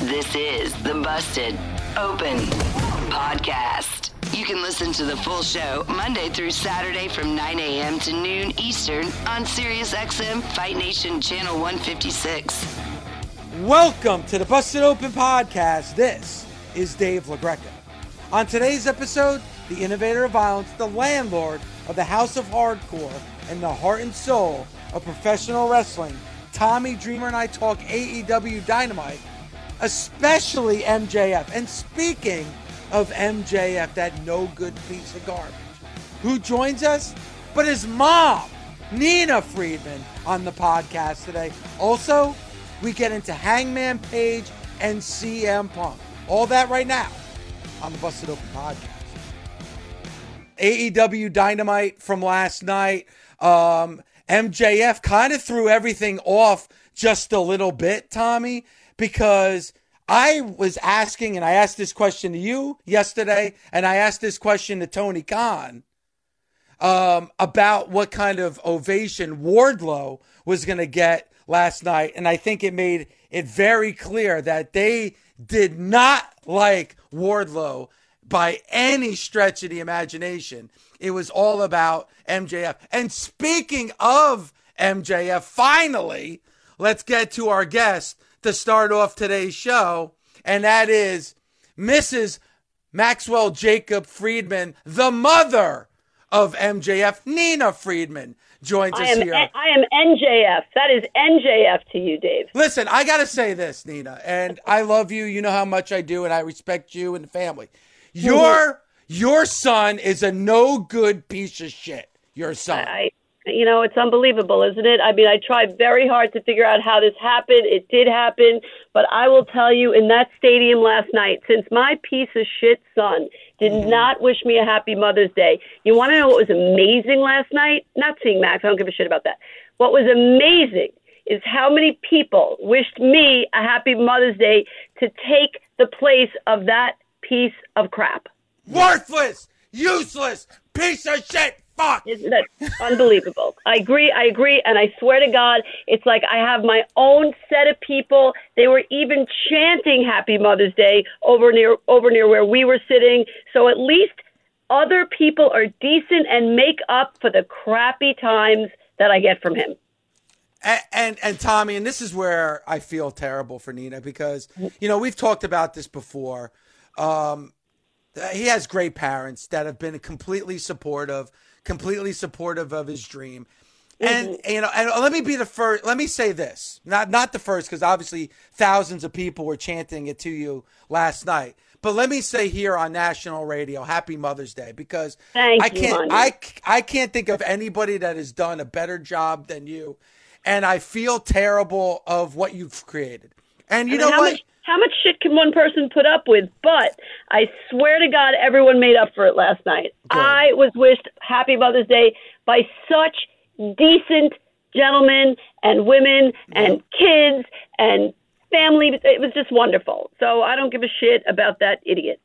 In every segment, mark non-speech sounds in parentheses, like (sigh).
This is the Busted Open Podcast. You can listen to the full show Monday through Saturday from 9 a.m. to noon Eastern on SiriusXM Fight Nation Channel 156. Welcome to the Busted Open Podcast. This is Dave LaGreca. On today's episode, the innovator of violence, the landlord of the House of Hardcore, and the heart and soul of professional wrestling, Tommy Dreamer and I talk AEW Dynamite especially MJF. And speaking of MJF, that no good piece of garbage, who joins us? But his mom, Nina Friedman, on the podcast today. Also, we get into Hangman Page and CM Punk. All that right now on the Busted Open podcast. AEW Dynamite from last night. Um, MJF kind of threw everything off just a little bit, Tommy because I was asking, and I asked this question to you yesterday, and I asked this question to Tony Khan um, about what kind of ovation Wardlow was going to get last night. And I think it made it very clear that they did not like Wardlow by any stretch of the imagination. It was all about MJF. And speaking of MJF, finally, let's get to our guest to start off today's show, and that is Mrs. Maxwell Jacob Friedman, the mother of MJF, Nina Friedman joins I us here. I am NJF. That is NJF to you, Dave. Listen, I got to say this, Nina, and I love you. You know how much I do, and I respect you and the family. Your your son is a no good piece of shit. Your son. I, you know, it's unbelievable, isn't it? I mean, I tried very hard to figure out how this happened. It did happen, but I will tell you, in that stadium last night, since my piece of shit son did mm-hmm. not wish me a happy Mother's Day, you want to know what was amazing last night? Not seeing Max. I don't give a shit about that. What was amazing is how many people wished me a happy Mother's Day to take the place of that piece of crap. Worthless, useless, piece of shit. Fuck. Isn't that unbelievable? I agree. I agree. And I swear to God, it's like I have my own set of people. They were even chanting Happy Mother's Day over near over near where we were sitting. So at least other people are decent and make up for the crappy times that I get from him. And, and and Tommy, and this is where I feel terrible for Nina because you know we've talked about this before. Um, he has great parents that have been completely supportive, completely supportive of his dream. And you know, and uh, let me be the first. Let me say this, not not the first, because obviously thousands of people were chanting it to you last night. But let me say here on national radio, Happy Mother's Day, because Thank I can't, honey. I I can't think of anybody that has done a better job than you, and I feel terrible of what you've created. And you I mean, know what? Much, how much shit can one person put up with? But I swear to God, everyone made up for it last night. Good. I was wished Happy Mother's Day by such decent gentlemen and women and kids and family. It was just wonderful. So I don't give a shit about that idiot.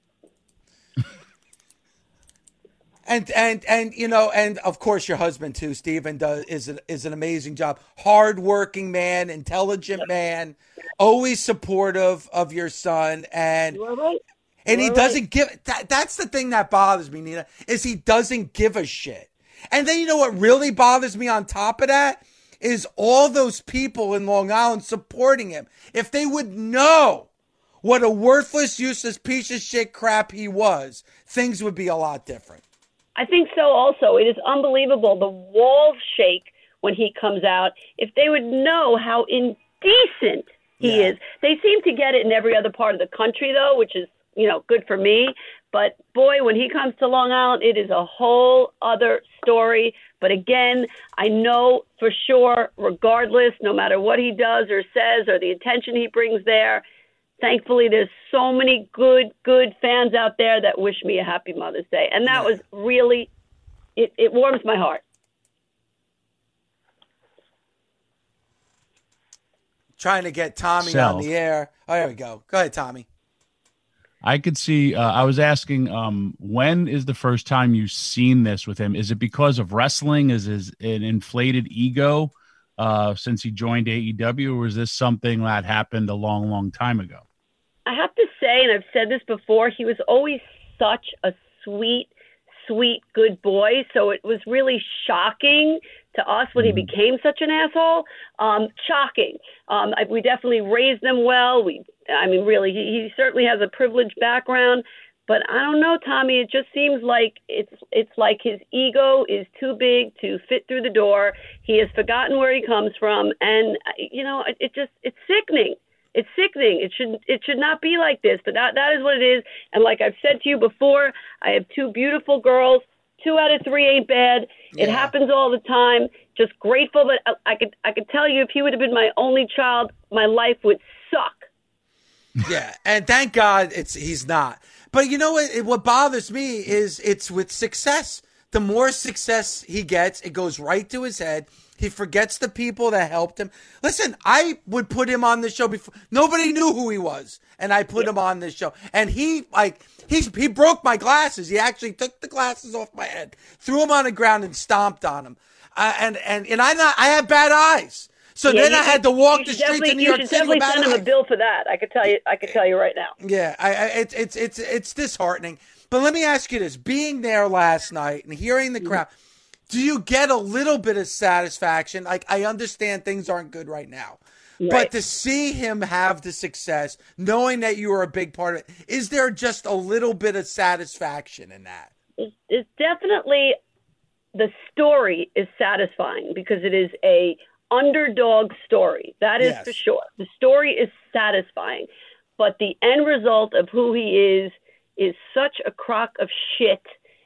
And and and you know, and of course your husband too, Stephen, does is an, is an amazing job. Hardworking man, intelligent man, always supportive of your son, and and he doesn't give. That, that's the thing that bothers me, Nina, is he doesn't give a shit. And then you know what really bothers me on top of that is all those people in Long Island supporting him. If they would know what a worthless, useless piece of shit crap he was, things would be a lot different. I think so also. It is unbelievable. The walls shake when he comes out. If they would know how indecent he Yeah. is. They seem to get it in every other part of the country though, which is, you know, good for me. But boy, when he comes to Long Island, it is a whole other story. But again, I know for sure, regardless, no matter what he does or says or the attention he brings there, thankfully there's so many good good fans out there that wish me a happy mother's day and that Yeah. was really it, it warms my heart Trying to get Tommy Sell. on the air. Oh, there we go. Go ahead, Tommy. I could see. Uh, I was asking, um, when is the first time you've seen this with him? Is it because of wrestling? Is his an inflated ego uh, since he joined AEW, or was this something that happened a long, long time ago? I have to say and i've said this before he was always such a sweet sweet good boy so it was really shocking to us when he became such an asshole um shocking um I, we definitely raised him well we i mean really he, he certainly has a privileged background but I don't know, Tommy. It just seems like it's it's like his ego is too big to fit through the door. He has forgotten where he comes from, and uh, you know, it, it just it's sickening. It's sickening. It should it should not be like this, but that that is what it is. And like I've said to you before, I have two beautiful girls. Two out of three ain't bad. It happens all the time. Just grateful that I, I could I could tell you if he would have been my only child, my life would suck. Yeah, and thank God it's he's not. But you know what? What bothers me is it's with success. The more success he gets, it goes right to his head. He forgets the people that helped him. Listen, I would put him on the show before nobody knew who he was, and I put him on this show. And he like he's he broke my glasses. He actually took the glasses off my head, threw them on the ground, and stomped on them. Uh, and and and I not I have bad eyes. So Yeah, then you I had to walk the streets of New York should City with definitely send him eyes. a bill for that. I could tell you. I could tell you right now. Yeah, I, I it's it's it's it's disheartening. But let me ask you this: being there last night and hearing Mm-hmm. the crowd, do you get a little bit of satisfaction? Like I understand things aren't good right now, but to see him have the success, knowing that you were a big part of it, is there just a little bit of satisfaction in that? It's, it's definitely the story is satisfying because it is a underdog story. That is Yes. for sure. The story is satisfying, but the end result of who he is is such a crock of shit,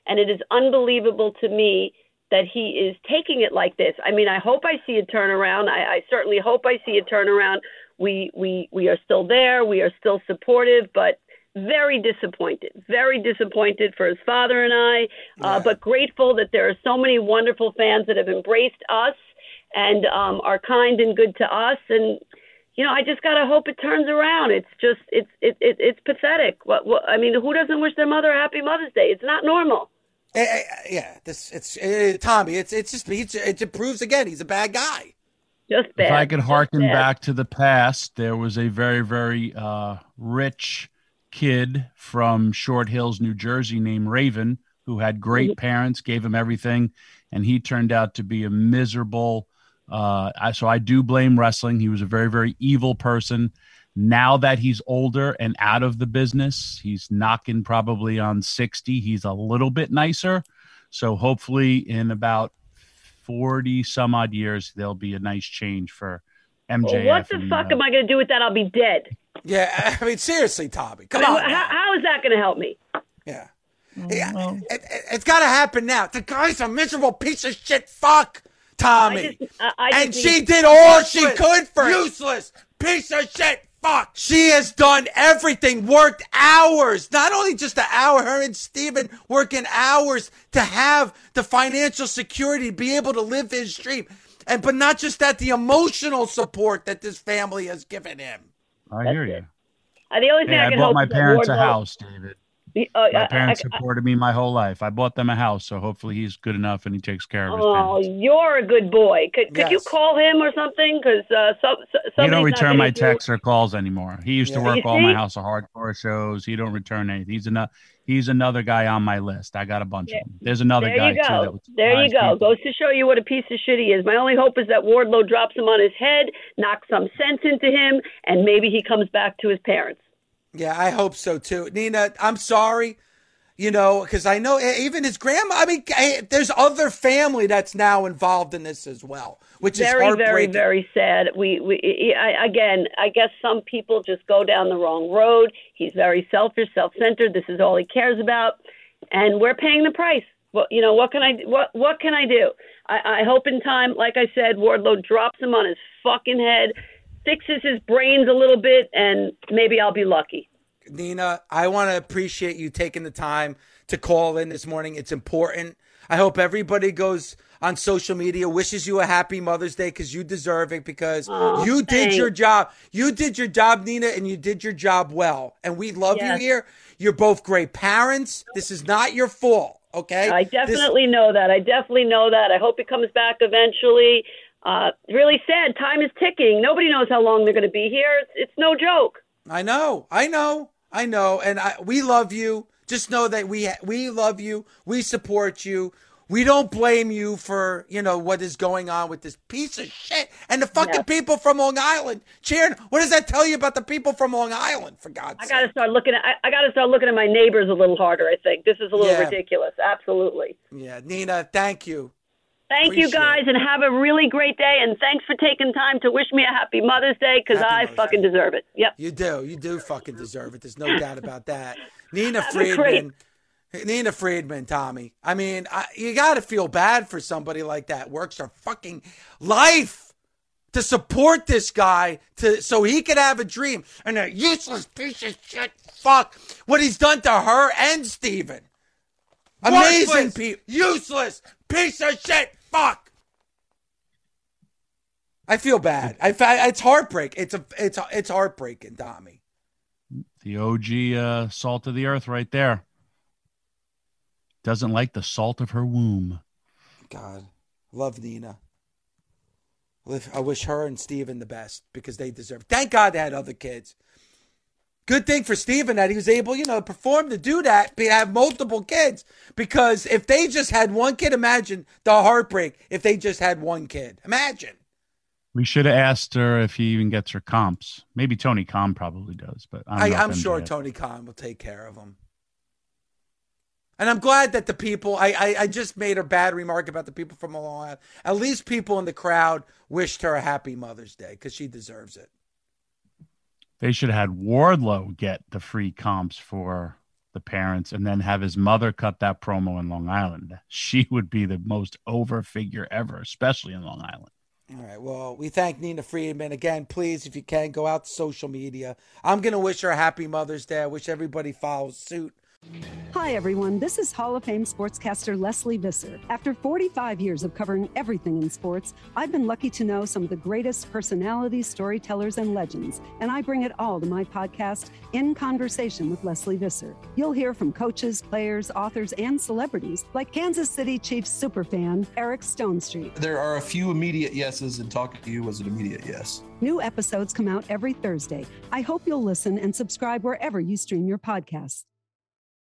and it is unbelievable to me that he is taking it like this. I mean, I hope I see a turnaround. I, I certainly hope I see a turnaround. We we we are still there. We are still supportive, but very disappointed. Very disappointed for his father and I, uh, but grateful that there are so many wonderful fans that have embraced us and um, are kind and good to us. And you know, I just gotta hope it turns around. It's just it's it, it it's pathetic. What, what I mean, who doesn't wish their mother a happy Mother's Day? It's not normal. Eh, eh, yeah, this it's eh, Tommy. It's it's just he's, it proves again he's a bad guy. Just bad. If I could Just harken back to the past, there was a very, very uh, rich kid from Short Hills, New Jersey, named Raven, who had great parents, gave him everything, and he turned out to be a miserable. Uh, I, so I do blame wrestling. He was a very, very evil person. Now that he's older and out of the business, he's knocking probably on 60. He's a little bit nicer. So hopefully, in about 40 some odd years, there'll be a nice change for MJF. Well, what the and, fuck uh, am I going to do with that? I'll be dead. Yeah, I mean seriously, Tommy, come I mean, on. how, how is that going to help me? Yeah. Yeah, it, it, has got to happen now. The guy's a miserable piece of shit fuck, Tommy. I just- I- I and she did all she could for him. Useless piece of shit fuck. She has done everything, worked hours, not only just an hour, her and Steven working hours to have the financial security to be able to live his dream. And but not just that, the emotional support that this family has given him. I hear you. Uh, the only thing Hey, I I can bought hope my parents a house, David. Uh, My parents I- I- supported me my whole life. I bought them a house, so hopefully he's good enough and he takes care of his Oh, parents. you're a good boy. Could could you call him or something? Because uh, so, so, He don't return my do- texts or calls anymore. He used to work You all my? House of Hardcore shows. He don't return anything. He's another. He's another guy on my list. I got a bunch There- of them. There's another There guy you too. That go. would There you go. people. Goes to show you what a piece of shit he is. My only hope is that Wardlow drops him on his head, knocks some sense into him, and maybe he comes back to his parents. Yeah, I hope so too. Nina, I'm sorry, you know, because I know e- even his grandma, I mean, eh, there's other family that's now involved in this as well, which is Very, very, very sad. We, we, eh, eh, I, again, I guess some people just go down the wrong road. He's very selfish, self-centered. This is all he cares about, and we're paying the price. Well, you know, what can I, what, what can I do? I, I hope in time, like I said, Wardlow drops him on his fucking head, fixes his brains a little bit, and maybe I'll be lucky. Nina, I want to appreciate you taking the time to call in this morning. It's important. I hope everybody goes on social media, wishes you a happy Mother's Day because you deserve it because Aw, you did your job. You did your job, Nina, and you did your job well. And we love Yes. you here. You're both great parents. This is not your fault, okay? I This- definitely know that. I definitely know that. I hope he comes back eventually. Uh, really sad. Time is ticking. Nobody knows how long they're going to be here. It's, it's no joke. I know, I know, I know, and I, we love you. Just know that we we love you. We support you. We don't blame you for you know what is going on with this piece of shit and the fucking Yeah. people from Long Island. Cheering. What does that tell you about the people from Long Island? For God's I sake. I got to start looking at. I, I got to start looking at my neighbors a little harder. I think this is a little Yeah. ridiculous. Absolutely. Yeah, Nina, thank you. Thank you Appreciate guys, and have a really great day. And thanks for taking time to wish me a happy Mother's Day because I Mother's fucking Day. deserve it. Yep. You do. You do fucking deserve it. There's no doubt about that. (laughs) Nina Have Friedman. Nina Friedman, Tommy. I mean, I, you got to feel bad for somebody like that. Works her fucking life to support this guy to so he could have a dream. And a useless piece of shit. Fuck what he's done to her and Steven. Amazing people. Useless piece of shit. Fuck. I feel bad. I, fa- it's heartbreak. It's a it's it's heartbreaking, Tommy. The OG uh, salt of the earth, right there. Doesn't like the salt of her womb. God, love Nina. I wish her and Steven the best because they deserve. Thank God they had other kids. Good thing for Steven that he was able, you know, to perform to do that, be have multiple kids. Because if they just had one kid, imagine the heartbreak if they just had one kid. Imagine. We should have asked her if he even gets her comps. Maybe Tony Khan probably does, but I I, don't know if I'm sure Tony Khan will take care of him. And I'm glad that the people, I, I, I just made a bad remark about the people from Long Island. At least people in the crowd wished her a happy Mother's Day because she deserves it. They should have had Wardlow get the free comps for the parents and then have his mother cut that promo in Long Island. She would be the most over figure ever, especially in Long Island. All right. Well, we thank Nina Friedman again. Please, if you can, go out to social media. I'm going to wish her a happy Mother's Day. I wish everybody follows suit. Hi, everyone. This is Hall of Fame sportscaster Lesley Visser. After 45 years of covering everything in sports, I've been lucky to know some of the greatest personalities, storytellers, and legends, and I bring it all to my podcast, In Conversation with Lesley Visser. You'll hear from coaches, players, authors, and celebrities like Kansas City Chiefs superfan Eric Stonestreet. There are a few immediate yeses, and talking to you was an immediate yes. New episodes come out every Thursday. I hope you'll listen and subscribe wherever you stream your podcasts.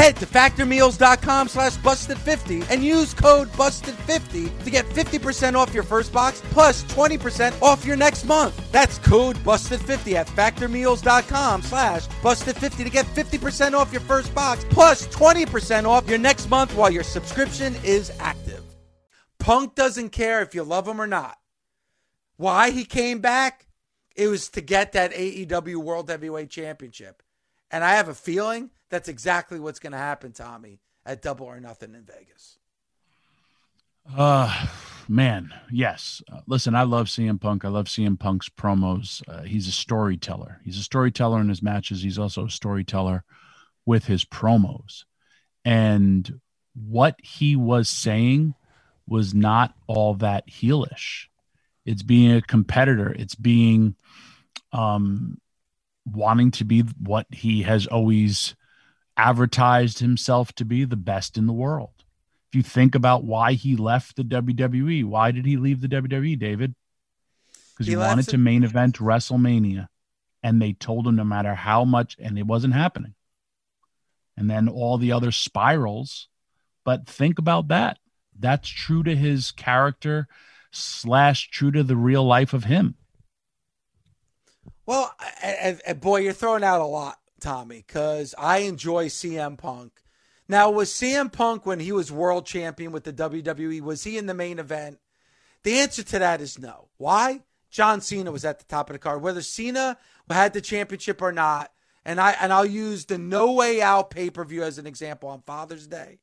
Head to factormeals.com slash busted50 and use code busted50 to get 50% off your first box plus 20% off your next month. That's code busted50 at factormeals.com slash busted50 to get 50% off your first box plus 20% off your next month while your subscription is active. Punk doesn't care if you love him or not. Why he came back? It was to get that AEW World Heavyweight Championship. And I have a feeling that's exactly what's going to happen, Tommy, at Double or Nothing in Vegas. Uh, man, yes. Uh, listen, I love CM Punk. I love CM Punk's promos. Uh, he's a storyteller. He's a storyteller in his matches. He's also a storyteller with his promos. And what he was saying was not all that heelish. It's being a competitor. It's being um, wanting to be what he has always advertised himself to be the best in the world. If you think about why he left the WWE, why did he leave the WWE, David? Because he, he wanted to main event WrestleMania. And they told him no matter how much, and it wasn't happening. And then all the other spirals. But think about that. That's true to his character, slash, true to the real life of him. Well, and, and boy, you're throwing out a lot, Tommy, because I enjoy CM Punk. Now, was CM Punk when he was world champion with the WWE? Was he in the main event? The answer to that is no. Why? John Cena was at the top of the card. Whether Cena had the championship or not, and I and I'll use the No Way Out pay per view as an example on Father's Day.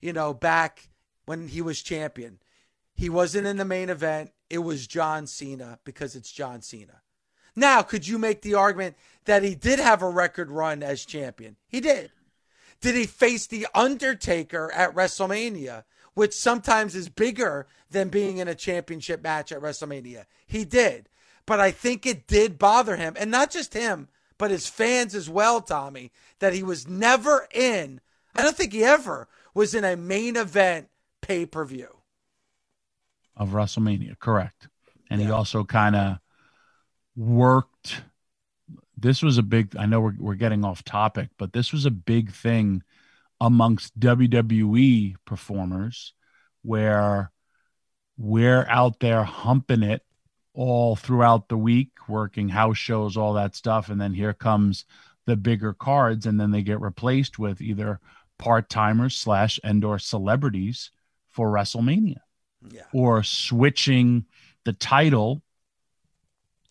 You know, back when he was champion, he wasn't in the main event. It was John Cena because it's John Cena. Now, could you make the argument that he did have a record run as champion? He did. Did he face The Undertaker at WrestleMania, which sometimes is bigger than being in a championship match at WrestleMania? He did. But I think it did bother him, and not just him, but his fans as well, Tommy, that he was never in. I don't think he ever was in a main event pay per view of WrestleMania, correct. And yeah. he also kind of worked this was a big i know we're, we're getting off topic but this was a big thing amongst wwe performers where we're out there humping it all throughout the week working house shows all that stuff and then here comes the bigger cards and then they get replaced with either part-timers slash and or celebrities for wrestlemania yeah. or switching the title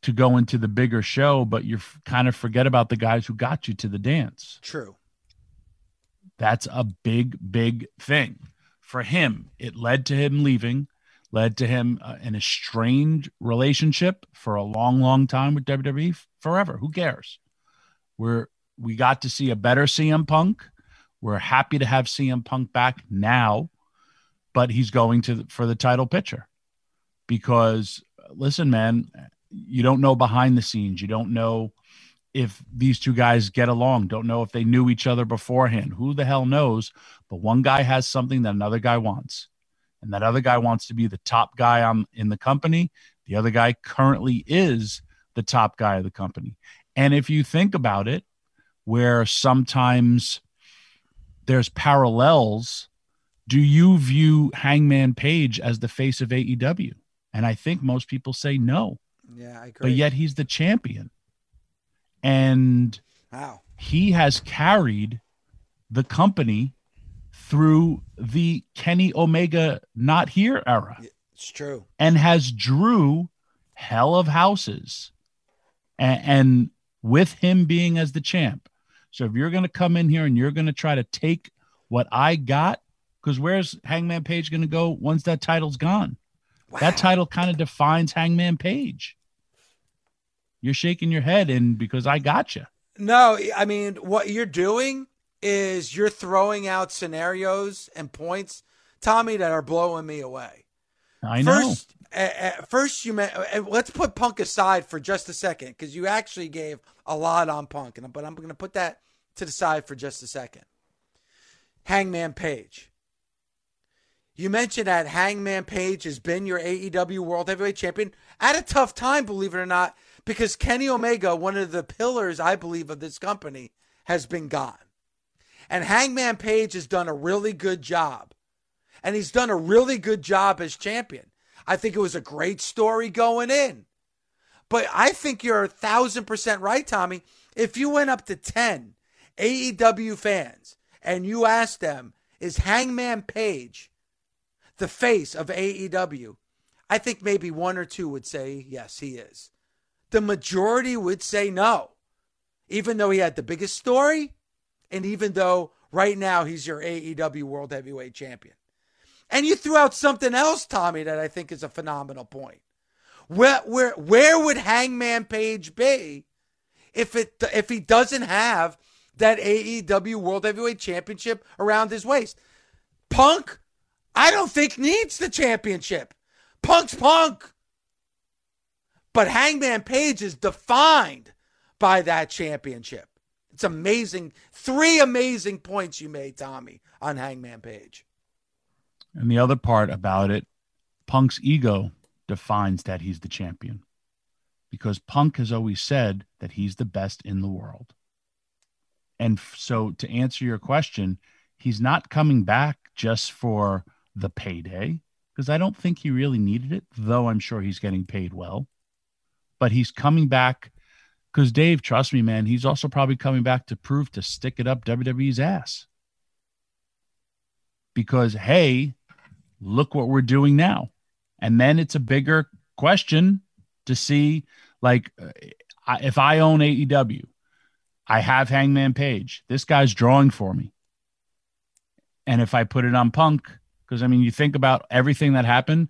to go into the bigger show, but you kind of forget about the guys who got you to the dance. True. That's a big, big thing for him. It led to him leaving, led to him uh, an estranged relationship for a long, long time with WWE forever. Who cares? We're we got to see a better CM Punk. We're happy to have CM Punk back now, but he's going to for the title picture because listen, man, you don't know behind the scenes. You don't know if these two guys get along. Don't know if they knew each other beforehand. Who the hell knows? But one guy has something that another guy wants, and that other guy wants to be the top guy on in the company. The other guy currently is the top guy of the company. And if you think about it, where sometimes there's parallels do you view Hangman Page as the face of AEW? And I think most people say no. Yeah, I agree. But yet he's the champion. And wow. he has carried the company through the Kenny Omega not here era It's true. and has drew hell of houses and, and with him being as the champ so if you're going to come in here and you're going to try to take what i got because where's hangman page going to go once that title's gone that title kind of defines hangman page you're shaking your head and because i got you No, I mean what you're doing is you're throwing out scenarios and points, Tommy, that are blowing me away. i know First, uh, first you meant. Uh, let's put Punk aside for just a second because you actually gave a lot on Punk, and but I'm going to put that to the side for just a second. Hangman Page. You mentioned that Hangman Page has been your AEW World Heavyweight Champion at a tough time, believe it or not, because Kenny Omega, one of the pillars, I believe, of this company, has been gone. And Hangman Page has done a really good job. And he's done a really good job as champion. I think it was a great story going in. But I think you're a thousand percent right, Tommy. If you went up to 10 AEW fans and you asked them, is Hangman Page the face of AEW? I think maybe one or two would say, yes, he is. The majority would say no, even though he had the biggest story and even though right now he's your AEW World Heavyweight Champion. And you threw out something else, Tommy, that I think is a phenomenal point. Where where where would Hangman Page be if it if he doesn't have that AEW World Heavyweight Championship around his waist? Punk, I don't think needs the championship. Punk's Punk. But Hangman Page is defined by that championship. It's amazing. Three amazing points you made, Tommy, on Hangman Page. and the other part about it punk's ego defines that he's the champion because punk has always said that he's the best in the world and so to answer your question he's not coming back just for the payday because i don't think he really needed it though i'm sure he's getting paid well but he's coming back because dave trust me man he's also probably coming back to prove to stick it up wwe's ass. Because hey look what we're doing now. And then it's a bigger question to see like uh, if i own aew i have hangman page this guy's drawing for me. And if i put it on punk because i mean you think about everything that happened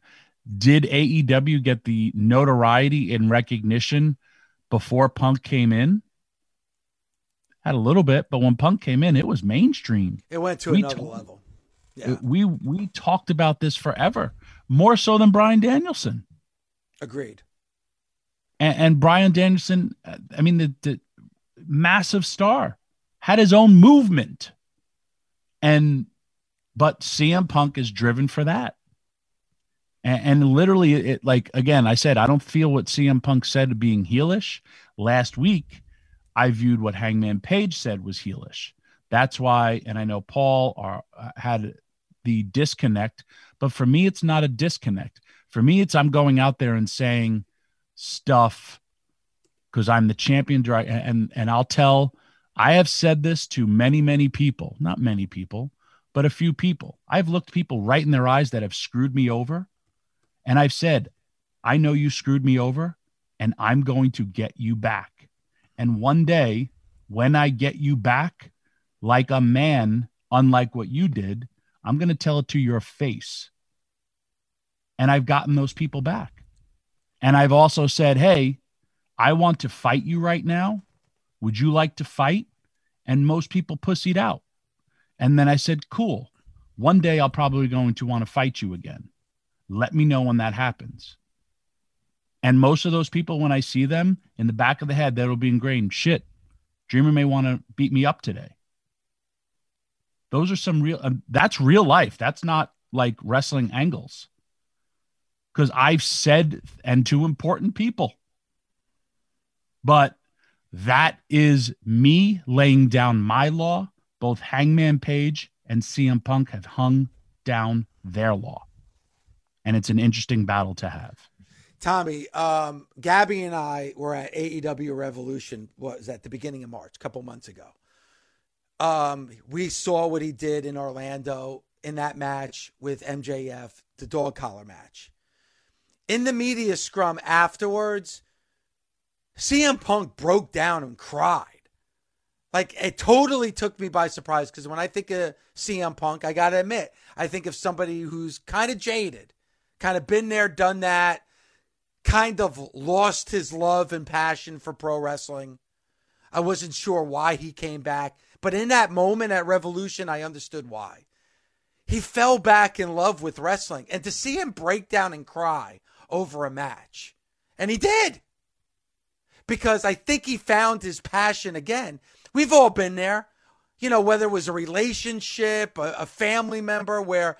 did aew get the notoriety and recognition before punk came in? Had a little bit but when punk came in it was mainstream. It went to We another level. Yeah, we we talked about this forever more so than bryan danielson. Agreed. and, and bryan danielson i mean the, the massive star had his own movement. And but cm punk is driven for that and, and literally it like again i said i don't feel what cm punk said being heelish. Last week i viewed what hangman page said was heelish. That's why and i know paul are, uh, had the disconnect but for me it's not a disconnect. For me it's i'm going out there and saying stuff because i'm the champion and and i'll tell i have said this to many many people not many people but a few people. I've looked people right in their eyes that have screwed me over and i've said i know you screwed me over and i'm going to get you back and one day when i get you back like a man unlike what you did i'm going to tell it to your face and I've gotten those people back. And I've also said, hey, I want to fight you right now. Would you like to fight? And most people pussied out. And then I said, cool. One day I'll probably going to want to fight you again. Let me know when that happens. And most of those people, when I see them in the back of the head, that'll be ingrained. Shit, Dreamer may want to beat me up today. Those are some real, uh, that's real life. That's not like wrestling angles because I've said and to important people. But that is me laying down my law. Both Hangman Page and CM Punk have hung down their law. And it's an interesting battle to have. Tommy, um, Gabby and I were at AEW Revolution. What was at The beginning of March, a couple months ago. Um, we saw what he did in Orlando in that match with MJF, the dog collar match. In the media scrum afterwards, CM Punk broke down and cried. Like it totally took me by surprise because when I think of CM Punk, I got to admit, I think of somebody who's kind of jaded, kind of been there, done that, kind of lost his love and passion for pro wrestling. I wasn't sure why he came back, but in that moment at Revolution, I understood why. He fell back in love with wrestling, and to see him break down and cry over a match, and he did because I think he found his passion again. We've all been there, you know, whether it was a relationship, a, a family member where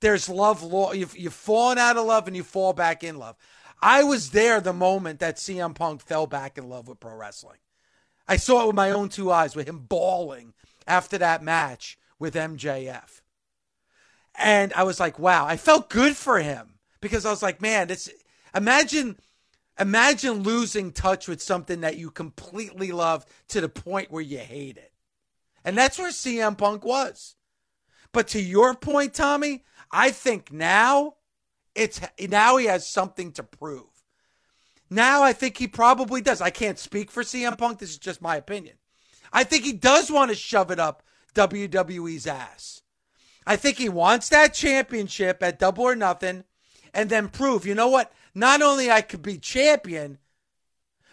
there's love, lo- you've, you've fallen out of love and you fall back in love. I was there the moment that CM Punk fell back in love with pro wrestling. I saw it with my own two eyes with him bawling after that match with MJF. And I was like, wow, I felt good for him because I was like, man, it's imagine Imagine losing touch with something that you completely love to the point where you hate it. And that's where CM Punk was. But to your point, Tommy, I think now it's now he has something to prove. Now I think he probably does. I can't speak for CM Punk. This is just my opinion. I think he does want to shove it up WWE's ass. I think he wants that championship at double or nothing and then prove, you know what? not only I could be champion,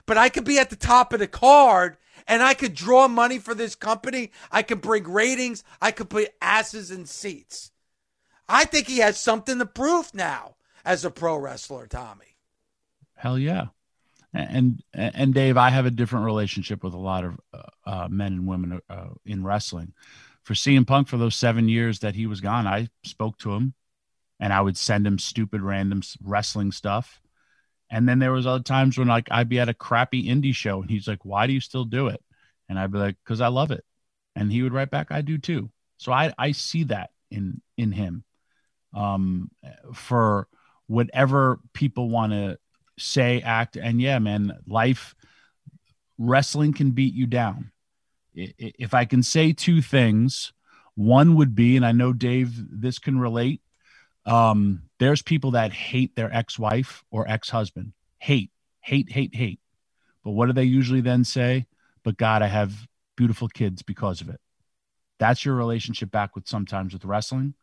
but I could be at the top of the card and I could draw money for this company. I could bring ratings. I could put asses in seats. I think he has something to prove now as a pro wrestler, Tommy. Hell yeah. And and Dave, I have a different relationship with a lot of uh, uh, men and women uh, in wrestling. For CM Punk, for those seven years that he was gone, I spoke to him and I would send him stupid random wrestling stuff. And then there was other times when like I'd be at a crappy indie show and he's like, "Why do you still do it?" And I'd be like, "Cuz I love it." And he would write back, "I do too." So I I see that in in him. Um for whatever people want to say, act and yeah, man, life wrestling can beat you down. If I can say two things, one would be and I know Dave this can relate um, there's people that hate their ex-wife or ex-husband. Hate, hate, hate, hate. But what do they usually then say? But God, I have beautiful kids because of it. That's your relationship back with sometimes with wrestling.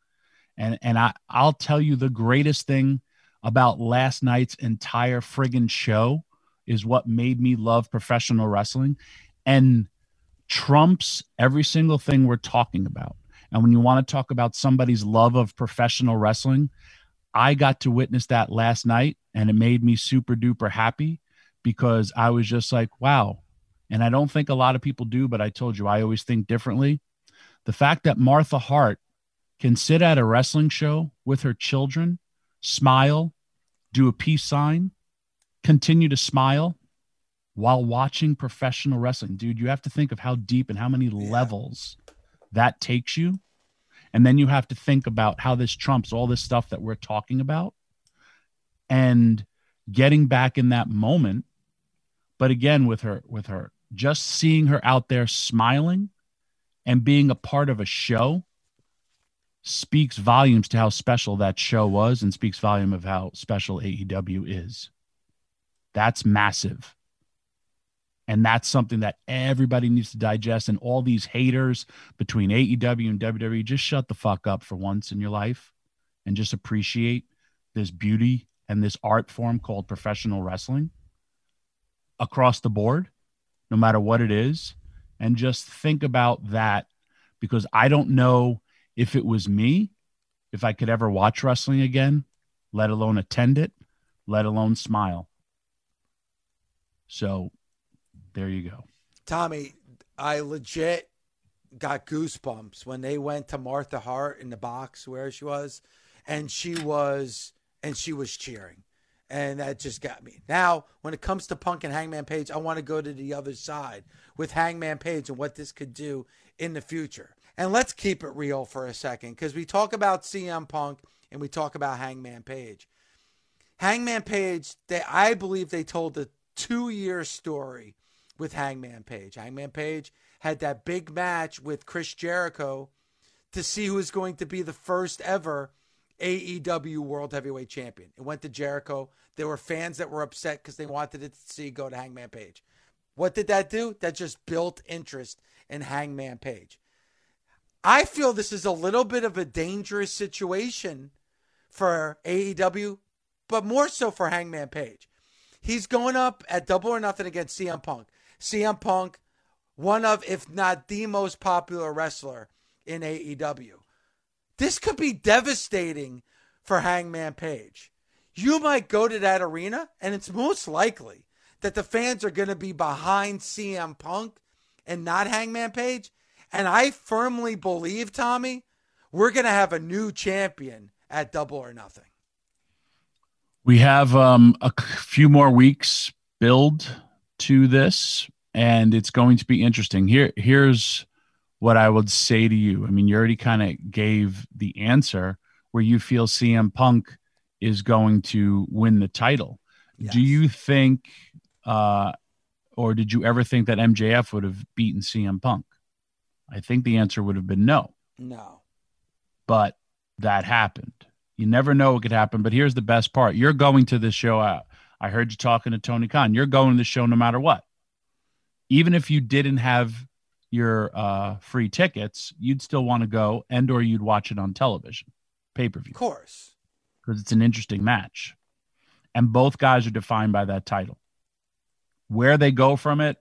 And and I, I'll tell you the greatest thing about last night's entire friggin' show is what made me love professional wrestling and trumps every single thing we're talking about. And when you want to talk about somebody's love of professional wrestling, I got to witness that last night and it made me super duper happy because I was just like, wow. And I don't think a lot of people do, but I told you I always think differently. The fact that Martha Hart can sit at a wrestling show with her children, smile, do a peace sign, continue to smile while watching professional wrestling. Dude, you have to think of how deep and how many yeah. levels that takes you. And then you have to think about how this trumps all this stuff that we're talking about and getting back in that moment. But again, with her, with her, just seeing her out there smiling and being a part of a show speaks volumes to how special that show was and speaks volume of how special AEW is. That's massive. And that's something that everybody needs to digest. And all these haters between AEW and WWE, just shut the fuck up for once in your life and just appreciate this beauty and this art form called professional wrestling across the board, no matter what it is. And just think about that because I don't know if it was me, if I could ever watch wrestling again, let alone attend it, let alone smile. So there you go. Tommy, I legit got goosebumps when they went to Martha Hart in the box where she was, and she was and she was cheering. And that just got me. Now, when it comes to Punk and Hangman Page, I want to go to the other side with Hangman Page and what this could do in the future. And let's keep it real for a second because we talk about CM Punk and we talk about Hangman Page. Hangman Page, they I believe they told a two year story with Hangman Page. Hangman Page had that big match with Chris Jericho to see who was going to be the first ever AEW World Heavyweight Champion. It went to Jericho. There were fans that were upset because they wanted it to see go to Hangman Page. What did that do? That just built interest in Hangman Page. I feel this is a little bit of a dangerous situation for AEW, but more so for Hangman Page. He's going up at double or nothing against CM Punk. CM Punk, one of, if not the most popular wrestler in AEW. This could be devastating for Hangman Page. You might go to that arena, and it's most likely that the fans are going to be behind CM Punk and not Hangman Page. And I firmly believe, Tommy, we're going to have a new champion at Double or Nothing. We have um, a few more weeks build to this, and it's going to be interesting. Here, here's what I would say to you. I mean, you already kind of gave the answer where you feel CM Punk is going to win the title. Yes. Do you think, uh, or did you ever think that MJF would have beaten CM Punk? I think the answer would have been no. No. But that happened. You never know what could happen. But here's the best part you're going to this show. I, I heard you talking to Tony Khan. You're going to the show no matter what. Even if you didn't have your uh, free tickets, you'd still want to go and or you'd watch it on television, pay per view. Of course. Because it's an interesting match. And both guys are defined by that title. Where they go from it,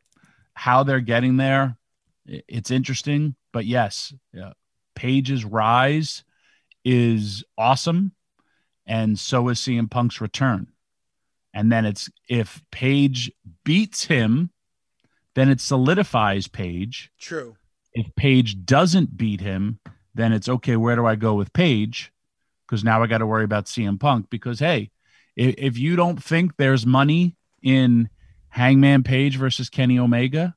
how they're getting there, it's interesting. But yes, yeah, Page's rise is awesome, and so is CM Punk's return. And then it's if Page beats him, then it solidifies Page. True. If Page doesn't beat him, then it's okay. Where do I go with Page? Because now I got to worry about CM Punk. Because hey, if, if you don't think there's money in Hangman Page versus Kenny Omega,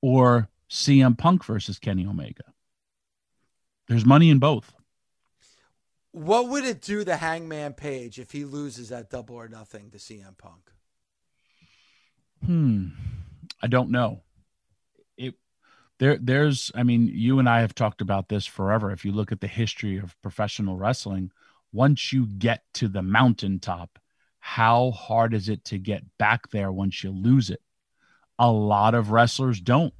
or CM Punk versus Kenny Omega. There's money in both. What would it do to Hangman Page if he loses that double or nothing to CM Punk? Hmm. I don't know. It there there's I mean, you and I have talked about this forever. If you look at the history of professional wrestling, once you get to the mountaintop, how hard is it to get back there once you lose it? A lot of wrestlers don't.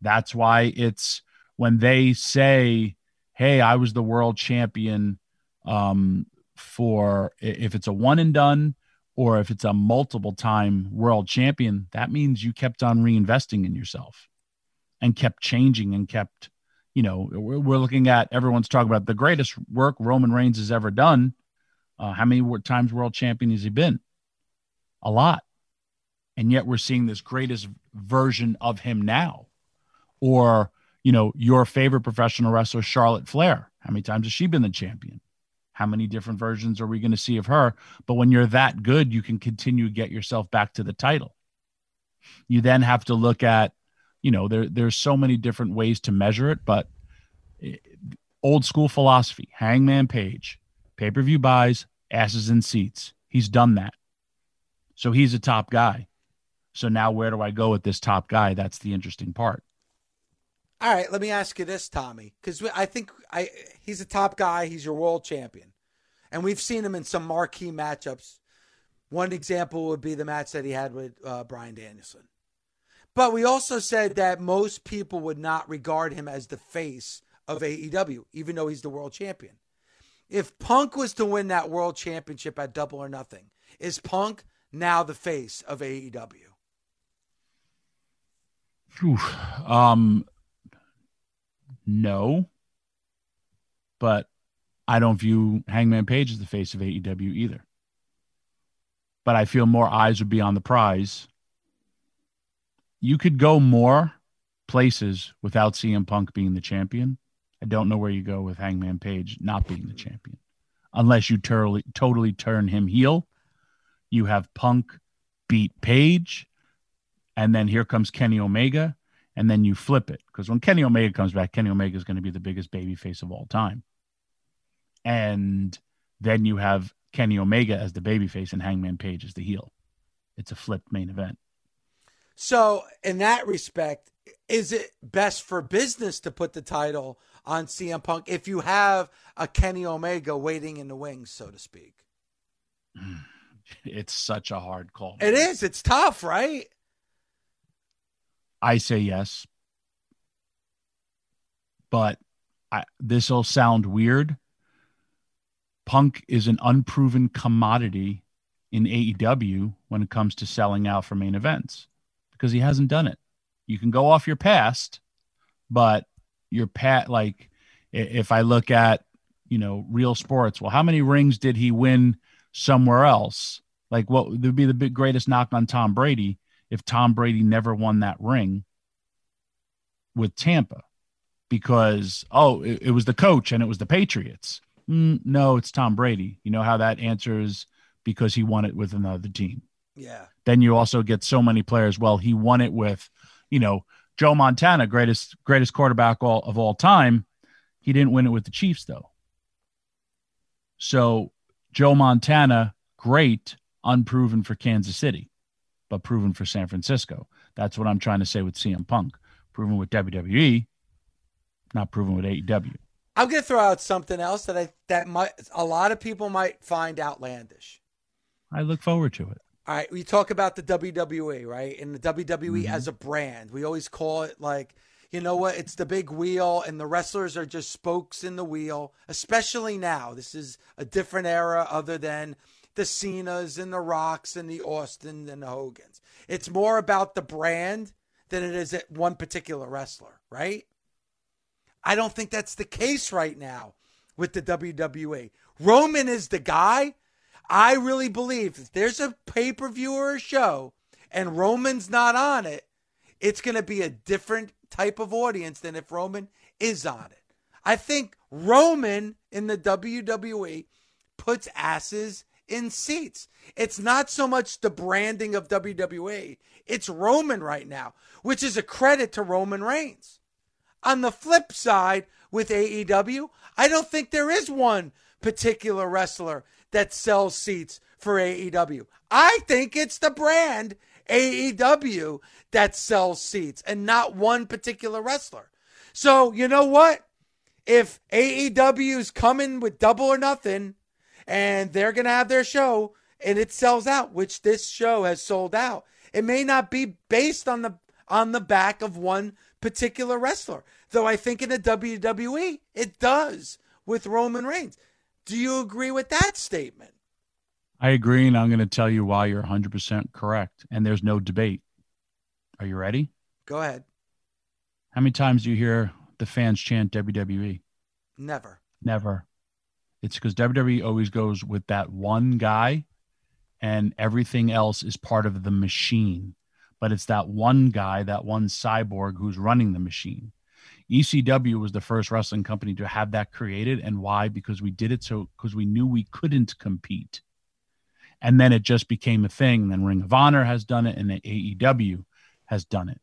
That's why it's when they say, "Hey, I was the world champion." Um, for if it's a one and done or if it's a multiple time world champion, that means you kept on reinvesting in yourself and kept changing and kept, you know, we're looking at everyone's talking about the greatest work Roman Reigns has ever done. Uh, how many times world champion has he been? A lot. And yet we're seeing this greatest version of him now. Or you know your favorite professional wrestler charlotte flair. How many times has she been the champion? How many different versions are we going to see of her? But when you're that good you can continue to get yourself back to the title. You then have to look at you know there there's so many different ways to measure it but eh, old school philosophy hangman page pay-per-view buys asses in seats. He's done that. So he's a top guy so now where do i go with this top guy that's the interesting part all right, let me ask you this, Tommy, because I think I he's a top guy. He's your world champion, and we've seen him in some marquee matchups. One example would be the match that he had with uh, Bryan Danielson. But we also said that most people would not regard him as the face of AEW, even though he's the world champion. If Punk was to win that world championship at Double or Nothing, is Punk now the face of AEW? Um, no. But I don't view Hangman Page as the face of AEW either. But I feel more eyes would be on the prize. You could go more places without CM Punk being the champion. I don't know where you go with Hangman Page not being the champion. Unless you totally totally turn him heel. You have Punk beat Page, and then here comes Kenny Omega, and then you flip it because when Kenny Omega comes back, Kenny Omega is going to be the biggest baby face of all time. And then you have Kenny Omega as the baby face and Hangman Page as the heel. It's a flipped main event. So, in that respect, is it best for business to put the title on CM Punk if you have a Kenny Omega waiting in the wings, so to speak? (sighs) It's such a hard call. It is. It's tough, right? I say yes. But this will sound weird. Punk is an unproven commodity in AEW when it comes to selling out for main events because he hasn't done it. You can go off your past, but your pat like if I look at you know real sports, well, how many rings did he win somewhere else? Like what would be the big greatest knock on Tom Brady if Tom Brady never won that ring with Tampa because oh it, it was the coach and it was the Patriots. Mm, no, it's Tom Brady. You know how that answers because he won it with another team. Yeah. Then you also get so many players. Well, he won it with, you know, Joe Montana, greatest greatest quarterback all, of all time. He didn't win it with the Chiefs though. So Joe Montana, great, unproven for Kansas City, but proven for San Francisco. That's what I'm trying to say with CM Punk. Proven with WWE, not proven with AEW. I'm going to throw out something else that I that might a lot of people might find outlandish. I look forward to it. All right, we talk about the WWE, right? And the WWE mm-hmm. as a brand. We always call it like, you know what? It's the big wheel, and the wrestlers are just spokes in the wheel, especially now. This is a different era other than the Cenas and the Rocks and the Austin and the Hogans. It's more about the brand than it is at one particular wrestler, right? I don't think that's the case right now with the WWE. Roman is the guy. I really believe if there's a pay per view or a show and Roman's not on it, it's going to be a different type of audience than if Roman is on it. I think Roman in the WWE puts asses in seats. It's not so much the branding of WWE, it's Roman right now, which is a credit to Roman Reigns. On the flip side, with AEW, I don't think there is one particular wrestler that sells seats for AEW. I think it's the brand AEW that sells seats and not one particular wrestler. So, you know what? If AEW is coming with double or nothing and they're going to have their show and it sells out, which this show has sold out, it may not be based on the on the back of one particular wrestler. Though I think in the WWE, it does with Roman Reigns. Do you agree with that statement? I agree, and I'm going to tell you why you're 100% correct. And there's no debate. Are you ready? Go ahead. How many times do you hear the fans chant WWE? Never. Never. It's because WWE always goes with that one guy, and everything else is part of the machine but it's that one guy, that one cyborg who's running the machine. ECW was the first wrestling company to have that created. And why? Because we did it so because we knew we couldn't compete. And then it just became a thing. Then Ring of Honor has done it and AEW has done it.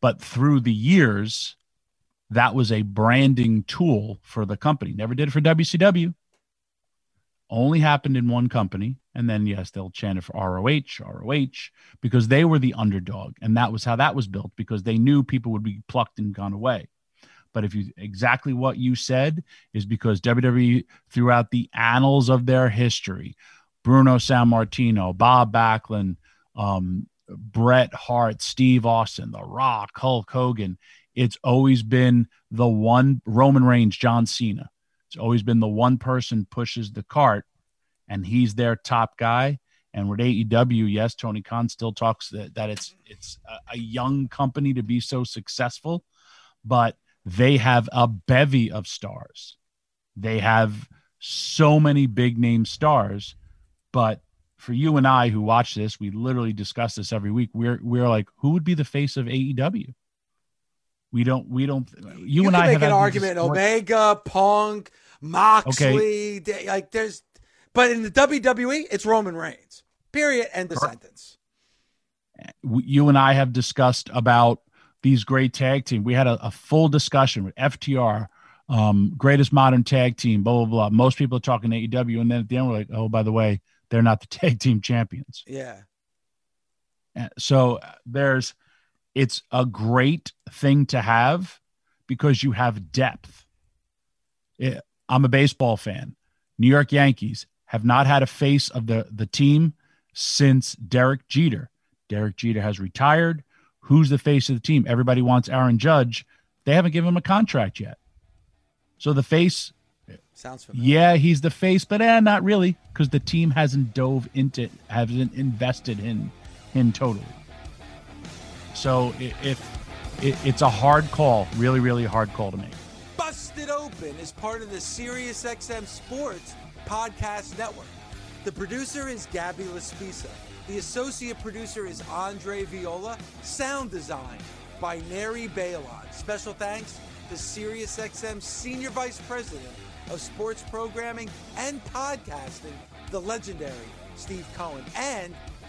But through the years, that was a branding tool for the company. Never did it for WCW. Only happened in one company. And then, yes, they'll chant it for ROH, ROH, because they were the underdog. And that was how that was built because they knew people would be plucked and gone away. But if you exactly what you said is because WWE, throughout the annals of their history, Bruno Sammartino, Bob Backlund, um, Bret Hart, Steve Austin, The Rock, Hulk Hogan, it's always been the one Roman Reigns, John Cena. It's always been the one person pushes the cart and he's their top guy. And with AEW, yes, Tony Khan still talks that, that it's it's a, a young company to be so successful, but they have a bevy of stars. They have so many big name stars, but for you and I who watch this, we literally discuss this every week. We're we're like, who would be the face of AEW? We don't. We don't. You, you and I make an argument. Omega, Punk, Moxley. Okay. Like there's but in the WWE, it's Roman Reigns. Period. End of sentence. You and I have discussed about these great tag team. We had a, a full discussion with FTR, um, greatest modern tag team, blah, blah, blah. Most people are talking AEW. And then at the end, we're like, oh, by the way, they're not the (laughs) tag team champions. Yeah. So uh, there's, it's a great thing to have because you have depth. It, I'm a baseball fan. New York Yankees have not had a face of the, the team since Derek Jeter. Derek Jeter has retired. Who's the face of the team? Everybody wants Aaron Judge. They haven't given him a contract yet. So the face sounds familiar. Yeah, he's the face, but eh, not really, because the team hasn't dove into, hasn't invested in him totally. So if it, it's a hard call, really, really hard call to make. Busted Open is part of the SiriusXM Sports Podcast Network. The producer is Gabby Laspisa. The associate producer is Andre Viola. Sound design by Neri Balon. Special thanks to SiriusXM Senior Vice President of Sports Programming and Podcasting, the legendary Steve Cohen, and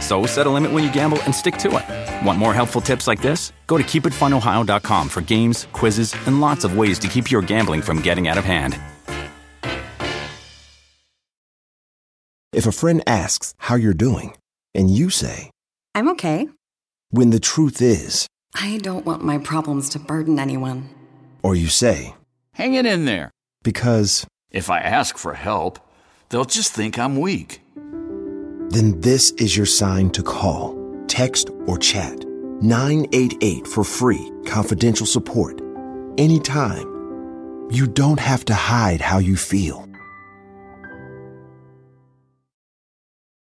So set a limit when you gamble and stick to it. Want more helpful tips like this? Go to keepitfunohio.com for games, quizzes, and lots of ways to keep your gambling from getting out of hand. If a friend asks how you're doing, and you say, I'm okay, when the truth is, I don't want my problems to burden anyone. or you say, Hang it in there. because, If I ask for help, they'll just think I'm weak. Then this is your sign to call, text, or chat 988 for free, confidential support. Anytime. You don't have to hide how you feel.